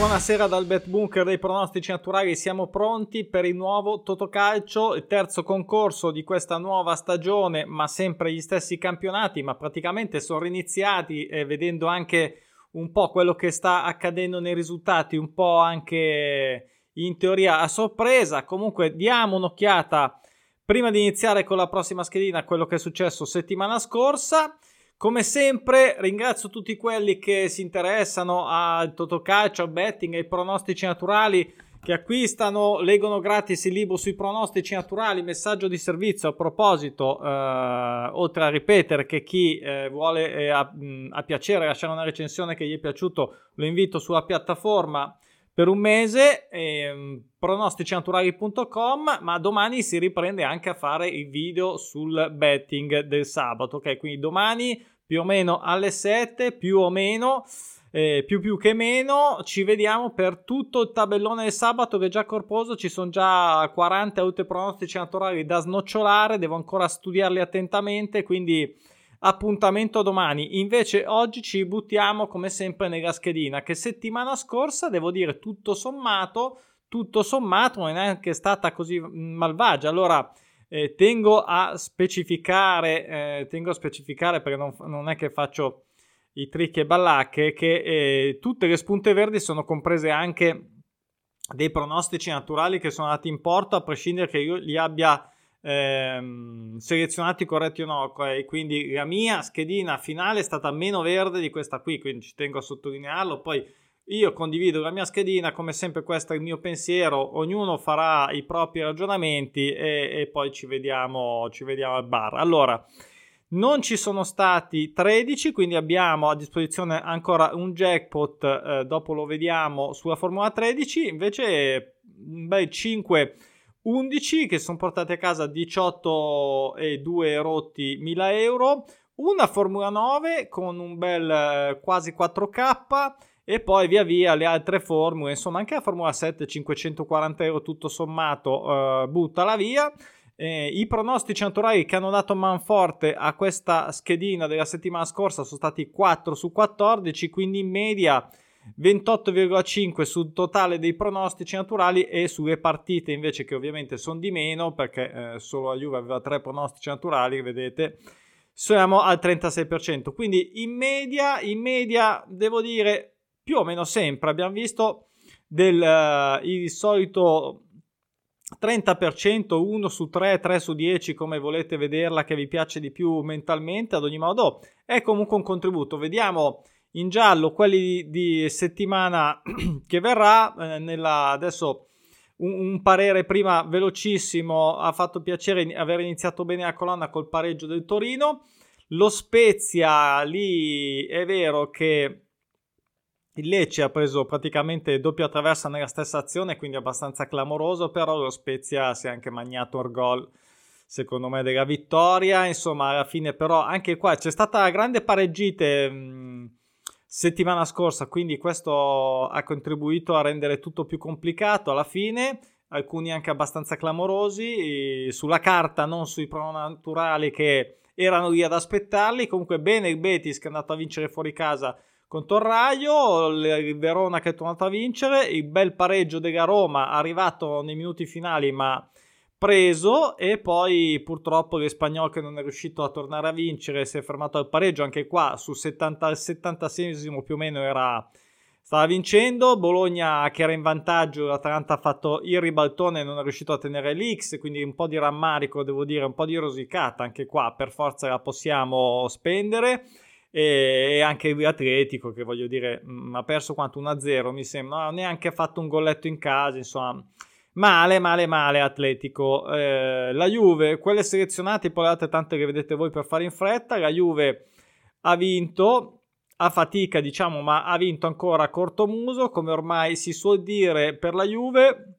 Buonasera dal Bet Bunker dei pronostici naturali, siamo pronti per il nuovo Totocalcio, il terzo concorso di questa nuova stagione, ma sempre gli stessi campionati, ma praticamente sono riniziati e vedendo anche un po' quello che sta accadendo nei risultati, un po' anche in teoria a sorpresa. Comunque diamo un'occhiata prima di iniziare con la prossima schedina a quello che è successo settimana scorsa. Come sempre ringrazio tutti quelli che si interessano al totocalcio, al betting, ai pronostici naturali, che acquistano, leggono gratis il libro sui pronostici naturali, messaggio di servizio. A proposito, eh, oltre a ripetere che chi eh, vuole eh, a, a, piacere lasciare una recensione che gli è piaciuto, lo invito sulla piattaforma per un mese, eh, pronosticinaturali.com, ma domani si riprende anche a fare i video sul betting del sabato, ok? Quindi domani più o meno alle 7, più o meno, eh, più più che meno, ci vediamo per tutto il tabellone del sabato che è già corposo, ci sono già 40 altri pronostici naturali da snocciolare, devo ancora studiarli attentamente, quindi appuntamento domani. Invece oggi ci buttiamo come sempre nella schedina che settimana scorsa, devo dire tutto sommato, tutto sommato non è neanche stata così malvagia. Allora eh, tengo a specificare, eh, tengo a specificare perché non, non, è che faccio i trick e ballacche, che eh, tutte le spunte verdi sono comprese anche dei pronostici naturali che sono andati in porto, a prescindere che io li abbia ehm, selezionati corretti o no. Quindi la mia schedina finale è stata meno verde di questa qui, quindi ci tengo a sottolinearlo. Poi io condivido la mia schedina, come sempre questo è il mio pensiero, ognuno farà i propri ragionamenti e, e poi ci vediamo, ci vediamo al bar. Allora, non ci sono stati 13, quindi abbiamo a disposizione ancora un jackpot, eh, dopo lo vediamo sulla Formula 13, invece bel 5 11 che sono portati a casa 18 e 2 rotti 1000 euro, una Formula 9 con un bel eh, quasi 4K e poi via via le altre formule, insomma anche la Formula 7 540 euro tutto sommato, eh, buttala via. Eh, I pronostici naturali che hanno dato manforte a questa schedina della settimana scorsa sono stati 4 su 14, quindi in media 28,5 sul totale dei pronostici naturali e sulle partite invece che ovviamente sono di meno perché eh, solo la Juve aveva 3 pronostici naturali, vedete, siamo al 36%. Quindi in media, in media devo dire più o meno sempre abbiamo visto del, uh, il solito 30%, 1 su 3, 3 su 10, come volete vederla, che vi piace di più mentalmente, ad ogni modo è comunque un contributo. Vediamo in giallo quelli di, di settimana che verrà. Eh, nella, adesso un, un, parere prima velocissimo, ha fatto piacere aver iniziato bene la colonna col pareggio del Torino. Lo Spezia lì è vero che il Lecce ha preso praticamente doppia traversa nella stessa azione, quindi abbastanza clamoroso, però lo Spezia si è anche magnato un gol, secondo me, della vittoria. Insomma, alla fine però anche qua c'è stata grande pareggite mh, settimana scorsa, quindi questo ha contribuito a rendere tutto più complicato alla fine. Alcuni anche abbastanza clamorosi, sulla carta, non sui pronaturali che erano lì ad aspettarli. Comunque bene il Betis che è andato a vincere fuori casa con Torraio, il Verona che è tornato a vincere, il bel pareggio della Roma arrivato nei minuti finali ma preso e poi purtroppo l'Espagnol che non è riuscito a tornare a vincere si è fermato al pareggio. Anche qua sul 70, 76 più o meno era stava vincendo. Bologna che era in vantaggio l'Atalanta ha fatto il ribaltone e non è riuscito a tenere l'X quindi un po' di rammarico devo dire un po' di rosicata anche qua. Per forza la possiamo spendere. E anche l'Atletico che voglio dire mh, mm, ha perso quanto 1-0 mi sembra, ha neanche fatto un golletto in casa insomma male male male Atletico eh, la Juve, quelle selezionate poi le altre tante che vedete voi per fare in fretta la Juve ha vinto a fatica diciamo ma ha vinto ancora a corto muso come ormai si suol dire per la Juve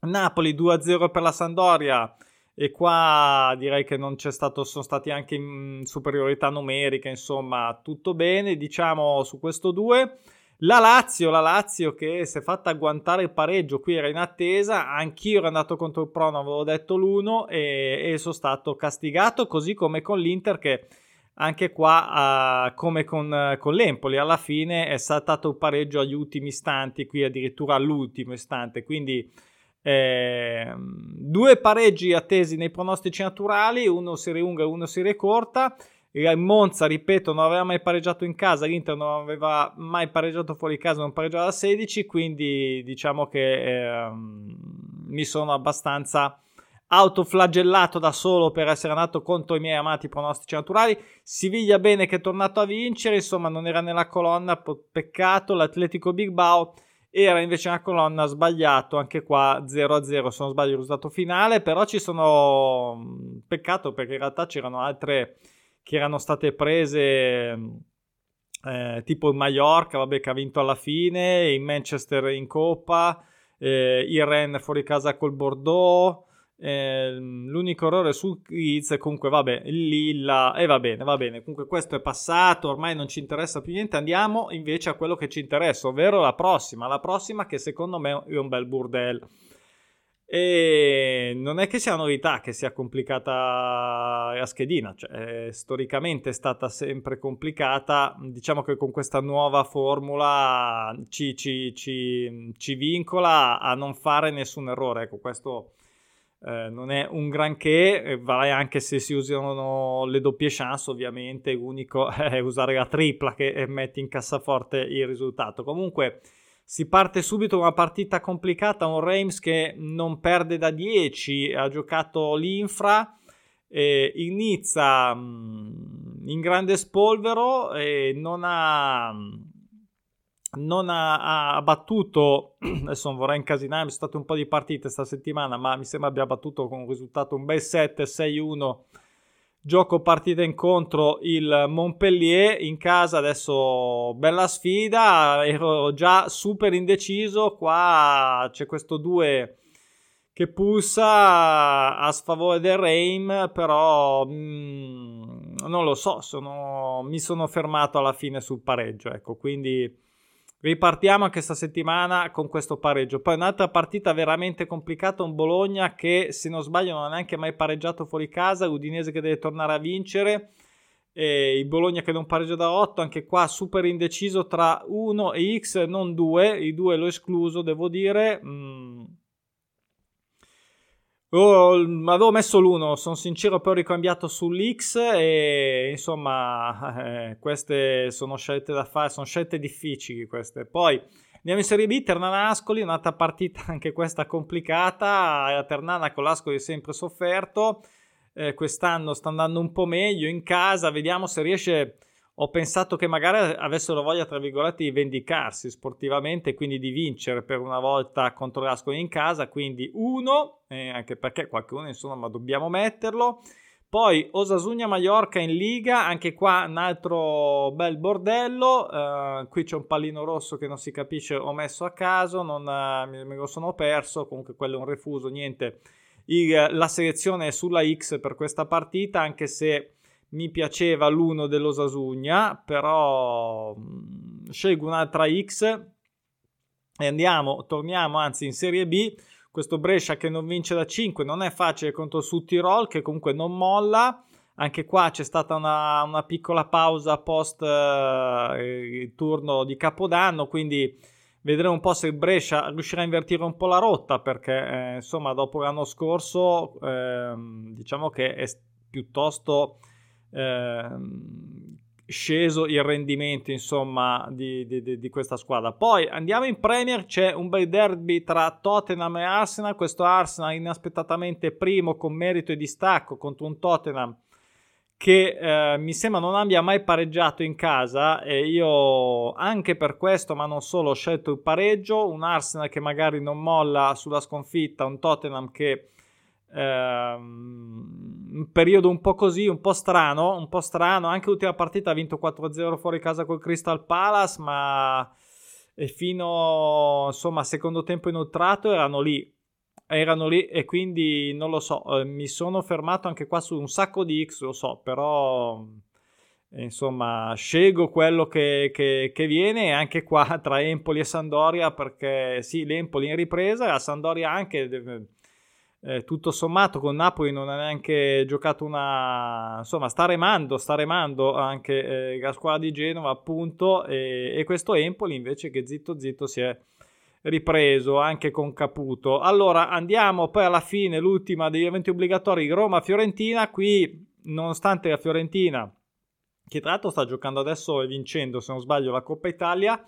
Napoli 2-0 per la Sandoria e qua direi che non c'è stato, sono stati anche in superiorità numerica, insomma, tutto bene, diciamo su questo 2. La Lazio, la Lazio che si è fatta agguantare il pareggio, qui era in attesa, anch'io ero andato contro il Prono, avevo detto l'1 e, e sono stato castigato, così come con l'Inter che anche qua uh, come con, con, l'Empoli alla fine è saltato un pareggio agli ultimi istanti qui addirittura all'ultimo istante quindi eh, due pareggi attesi nei pronostici naturali uno serie lunga e uno serie corta il Monza ripeto non aveva mai pareggiato in casa l'Inter non aveva mai pareggiato fuori casa non pareggiava da 16 quindi diciamo che eh, mi sono abbastanza autoflagellato da solo per essere andato contro i miei amati pronostici naturali. Siviglia bene che è tornato a vincere, insomma non era nella colonna, peccato, l'Atletico Big Bao era invece nella colonna sbagliato, anche qua 0-0 se non sbaglio il risultato finale, però ci sono peccato perché in realtà c'erano altre che erano state prese eh, tipo il Mallorca, vabbè che ha vinto alla fine, in Manchester in Coppa, eh, il Rennes fuori casa col Bordeaux, eh, l'unico errore su Kids comunque vabbè Lilla e eh, va bene va bene comunque questo è passato ormai non ci interessa più niente andiamo invece a quello che ci interessa ovvero la prossima la prossima che secondo me è un bel burdello e non è che sia una novità che sia complicata la schedina, cioè, storicamente è stata sempre complicata, diciamo che con questa nuova formula ci, ci, ci, ci vincola a non fare nessun errore, ecco questo eh, non è un granché, eh, vale anche se si usano le doppie chance, ovviamente l'unico è usare la tripla che metti in cassaforte il risultato. Comunque si parte subito una partita complicata, un Reims che non perde da 10, ha giocato l'Infra, eh, il Nizza mm, in grande spolvero e non ha non ha, ha, battuto, adesso non vorrei incasinare, sono state un po' di partite questa settimana, ma mi sembra abbia battuto con un risultato un bel 7-6-1, gioco partita incontro il Montpellier in casa, adesso bella sfida, ero già super indeciso, qua c'è questo 2 che pulsa a sfavore del Reim, però mh, mm, non lo so, sono, mi sono fermato alla fine sul pareggio, ecco, quindi Ripartiamo anche questa settimana con questo pareggio. Poi un'altra partita veramente complicata, un Bologna che se non sbaglio non ha neanche mai pareggiato fuori casa, l'Udinese che deve tornare a vincere, e il Bologna che non pareggia da 8, anche qua super indeciso tra 1 e X, non 2, i 2 l'ho escluso devo dire. Mm Oh, avevo messo l'1, sono sincero, poi ho ricambiato sull'X e insomma eh, queste sono scelte da fare, sono scelte difficili queste. Poi andiamo in Serie B, Ternana Ascoli, un'altra partita anche questa complicata, la Ternana con l'Ascoli sempre sofferto, eh, quest'anno sta andando un po' meglio in casa, vediamo se riesce ho pensato che magari avessero voglia, tra virgolette, di vendicarsi sportivamente quindi di vincere per una volta contro l'Ascoli in casa. Quindi uno, eh, anche perché qualcuno insomma, ma dobbiamo metterlo. Poi Osasugna Mallorca in Liga, anche qua un altro bel bordello. Uh, qui c'è un pallino rosso che non si capisce, ho messo a caso, non, uh, me lo sono perso. Comunque quello è un refuso, niente. Il, la selezione è sulla X per questa partita, anche se mi piaceva l'uno dell'Osasugna, però mm, scelgo un'altra X e andiamo, torniamo anzi in Serie B. Questo Brescia che non vince da 5 non è facile contro il Sud Tirol che comunque non molla. Anche qua c'è stata una, una piccola pausa post eh, turno di Capodanno, quindi vedremo un po' se il Brescia riuscirà a invertire un po' la rotta perché eh, insomma dopo l'anno scorso eh, diciamo che è piuttosto Ehm, sceso il rendimento insomma di, di, di, questa squadra. Poi andiamo in Premier c'è un bel derby tra Tottenham e Arsenal. Questo Arsenal inaspettatamente primo con merito e distacco contro un Tottenham che eh, mi sembra non abbia mai pareggiato in casa e io anche per questo ma non solo ho scelto il pareggio. Un Arsenal che magari non molla sulla sconfitta un Tottenham che Ehm, un periodo un po' così, un po' strano, un po' strano. Anche l'ultima partita ha vinto 4-0 fuori casa col Crystal Palace, ma fino insomma secondo tempo inoltrato erano lì. Erano lì e quindi non lo so, eh, mi sono fermato anche qua su un sacco di X, lo so, però insomma scelgo quello che, che, che, viene anche qua tra Empoli e Sandoria perché sì l'Empoli in ripresa la Sandoria anche eh, tutto sommato con Napoli non ha neanche giocato una insomma sta remando sta remando anche eh, la squadra di Genova appunto e, e, questo Empoli invece che zitto zitto si è ripreso anche con Caputo. Allora andiamo poi alla fine l'ultima degli eventi obbligatori Roma-Fiorentina. Qui nonostante la Fiorentina che tra l'altro sta giocando adesso e vincendo se non sbaglio la Coppa Italia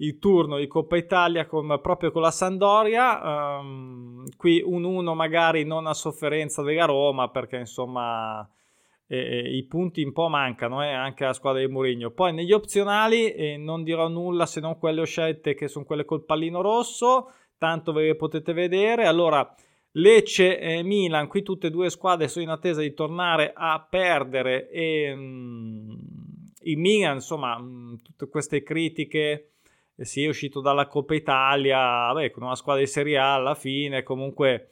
il turno di Coppa Italia con, proprio con la Sandoria. Um, qui un 1 magari non a sofferenza della Roma perché insomma eh, eh, i punti un po' mancano eh, anche alla squadra di Mourinho. Poi negli opzionali eh, non dirò nulla se non quelle scelte che sono quelle col pallino rosso, tanto ve le potete vedere. Allora Lecce e Milan, qui tutte e due squadre sono in attesa di tornare a perdere e mm, il Milan, insomma, mm, tutte queste critiche sì, è uscito dalla Coppa Italia, vabbè, con una squadra di Serie A alla fine, comunque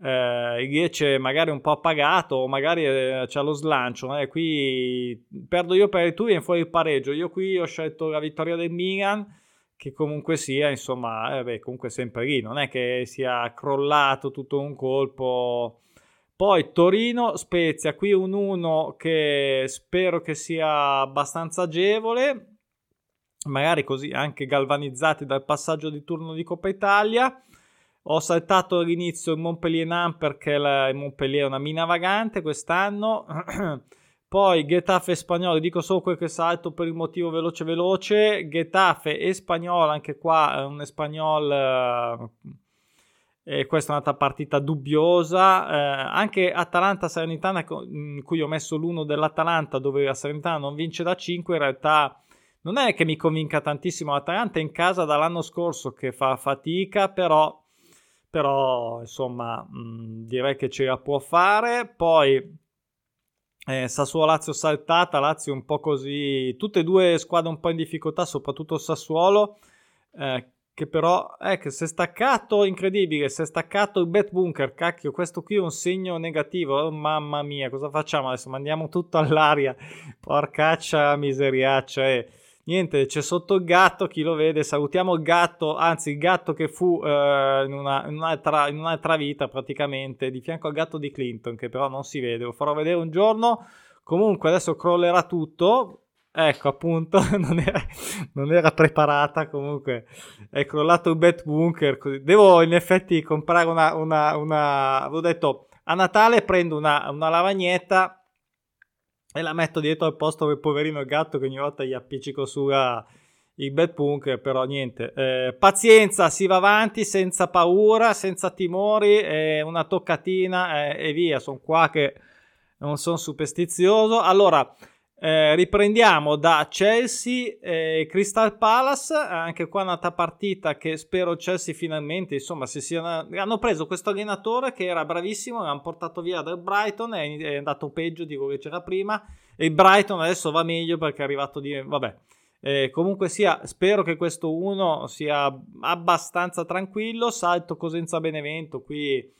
eh, il Lecce magari un po' appagato, magari eh, c'è lo slancio, eh, qui perdo io per tu, viene fuori il pareggio, io qui ho scelto la vittoria del Milan, che comunque sia, insomma, eh, beh, comunque sempre lì, non è che sia crollato tutto un colpo. Poi Torino, Spezia, qui un 1 che spero che sia abbastanza agevole, magari così anche galvanizzati dal passaggio di turno di Coppa Italia. Ho saltato all'inizio il Montpellier-Nam perché la, il Montpellier è una mina vagante quest'anno. Poi Getafe e Spagnolo, dico solo quel che salto per il motivo veloce veloce. Getafe e Spagnolo, anche qua è un Espagnol. Eh, questa è un'altra partita dubbiosa. Eh, anche Atalanta-Salernitana, in cui ho messo l'uno dell'Atalanta, dove la Salernitana non vince da 5, in realtà non è che mi convinca tantissimo l'Atalanta in casa dall'anno scorso che fa fatica, però, però insomma mh, direi che ce la può fare. Poi eh, Sassuolo-Lazio saltata, Lazio un po' così, tutte e due squadre un po' in difficoltà, soprattutto Sassuolo. Eh, che però è che si è staccato incredibile, si è staccato il bet bunker, cacchio, questo qui è un segno negativo, oh, mamma mia, cosa facciamo adesso? Mandiamo tutto all'aria, porcaccia miseriaccia, eh niente, c'è sotto il gatto, chi lo vede, salutiamo il gatto, anzi il gatto che fu eh, in, una, in, un'altra, in, un'altra, vita praticamente, di fianco al gatto di Clinton, che però non si vede, lo farò vedere un giorno, comunque adesso crollerà tutto, ecco appunto, non era, non era preparata, comunque. È crollato il bet bunker, così. devo in effetti comprare una, una, una, avevo detto a Natale prendo una, una lavagnetta e la metto dietro al posto del poverino gatto che ogni volta gli appiccico su il bad punk, però niente. Eh, pazienza, si va avanti senza paura, senza timori, eh, una toccatina eh, e via. Sono qua che non sono superstizioso. Allora, eh, riprendiamo da Chelsea e Crystal Palace, anche qua è un'altra partita che spero Chelsea finalmente, insomma, si siano... hanno preso questo allenatore che era bravissimo, l'hanno portato via dal Brighton, è, andato peggio di quello che c'era prima. E il Brighton adesso va meglio perché è arrivato di... vabbè. Eh, comunque sia, spero che questo 1 sia abbastanza tranquillo, salto Cosenza Benevento, qui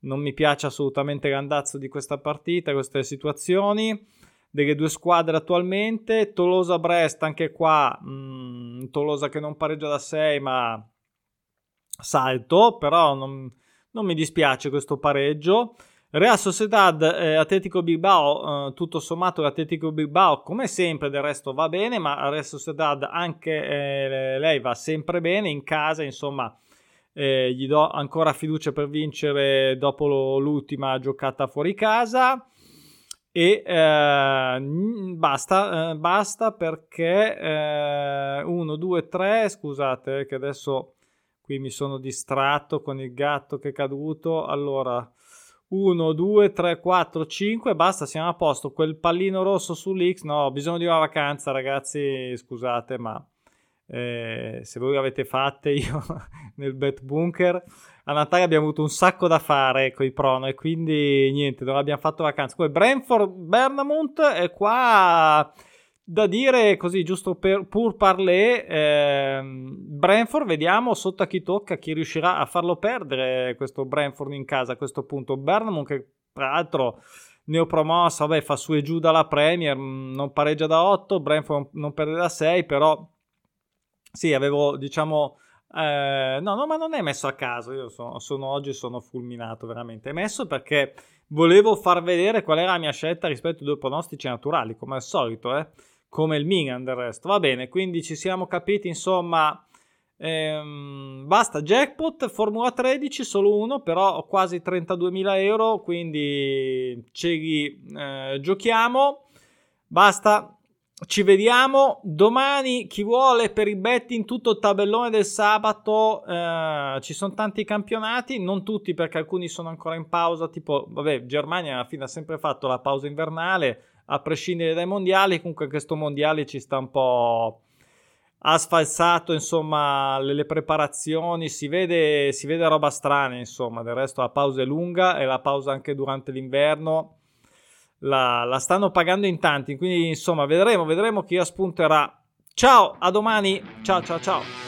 non mi piace assolutamente l'andazzo di questa partita, queste situazioni delle due squadre attualmente. Tolosa-Brest, anche qua, mh, mm, Tolosa che non pareggia da 6, ma salto, però non, non, mi dispiace questo pareggio. Real Sociedad, eh, Atletico Bilbao, eh, tutto sommato l'Atletico Bilbao come sempre del resto va bene, ma Real Sociedad anche eh, lei va sempre bene in casa, insomma eh, gli do ancora fiducia per vincere dopo l'ultima giocata fuori casa e eh, basta, eh, basta perché 1, 2, 3, scusate che adesso qui mi sono distratto con il gatto che è caduto, allora 1, 2, 3, 4, 5, basta, siamo a posto, quel pallino rosso sull'X, no, ho bisogno di una vacanza ragazzi, scusate ma eh, se voi l'avete fatte io nel bet bunker a Natale abbiamo avuto un sacco da fare con i prono e quindi niente, non abbiamo fatto vacanza. Poi Brentford Bernamont è qua da dire così giusto per pur parler eh, Brentford vediamo sotto a chi tocca chi riuscirà a farlo perdere questo Brentford in casa a questo punto Bernamont che tra l'altro neopromossa vabbè fa su e giù dalla Premier mm, non pareggia da 8 Brentford non perde da 6 però sì avevo diciamo Eh, no, no, ma non è messo a caso. Io sono, sono, oggi sono fulminato veramente. È messo perché volevo far vedere qual era la mia scelta rispetto ai due pronostici naturali, come al solito, eh? come il Milan del resto. Va bene, quindi ci siamo capiti, insomma. Ehm, basta, jackpot, Formula 13, solo uno, però ho quasi 32.000 euro, quindi ce li eh, giochiamo. Basta, ci vediamo domani. Chi vuole per i betting tutto il tabellone del sabato. Eh, ci sono tanti campionati, non tutti perché alcuni sono ancora in pausa. Tipo, vabbè, Germania alla fine ha sempre fatto la pausa invernale, a prescindere dai mondiali. Comunque, questo mondiale ci sta un po' ha sfalsato insomma le, le preparazioni si vede, si vede roba strana insomma del resto la pausa è lunga e la pausa anche durante l'inverno la, la stanno pagando in tanti quindi insomma vedremo vedremo chi la spunterà. Ciao a domani. Ciao ciao ciao